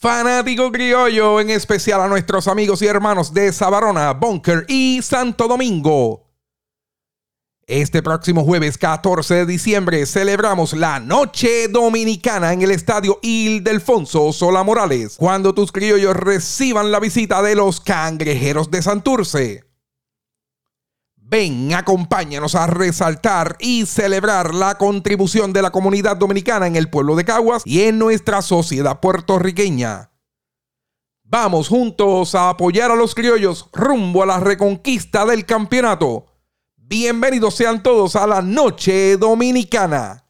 Fanático criollo, en especial a nuestros amigos y hermanos de Sabarona, Bunker y Santo Domingo. Este próximo jueves 14 de diciembre celebramos la Noche Dominicana en el Estadio Ildefonso Sola Morales, cuando tus criollos reciban la visita de los cangrejeros de Santurce. Ven, acompáñanos a resaltar y celebrar la contribución de la comunidad dominicana en el pueblo de Caguas y en nuestra sociedad puertorriqueña. Vamos juntos a apoyar a los criollos rumbo a la reconquista del campeonato. Bienvenidos sean todos a la Noche Dominicana.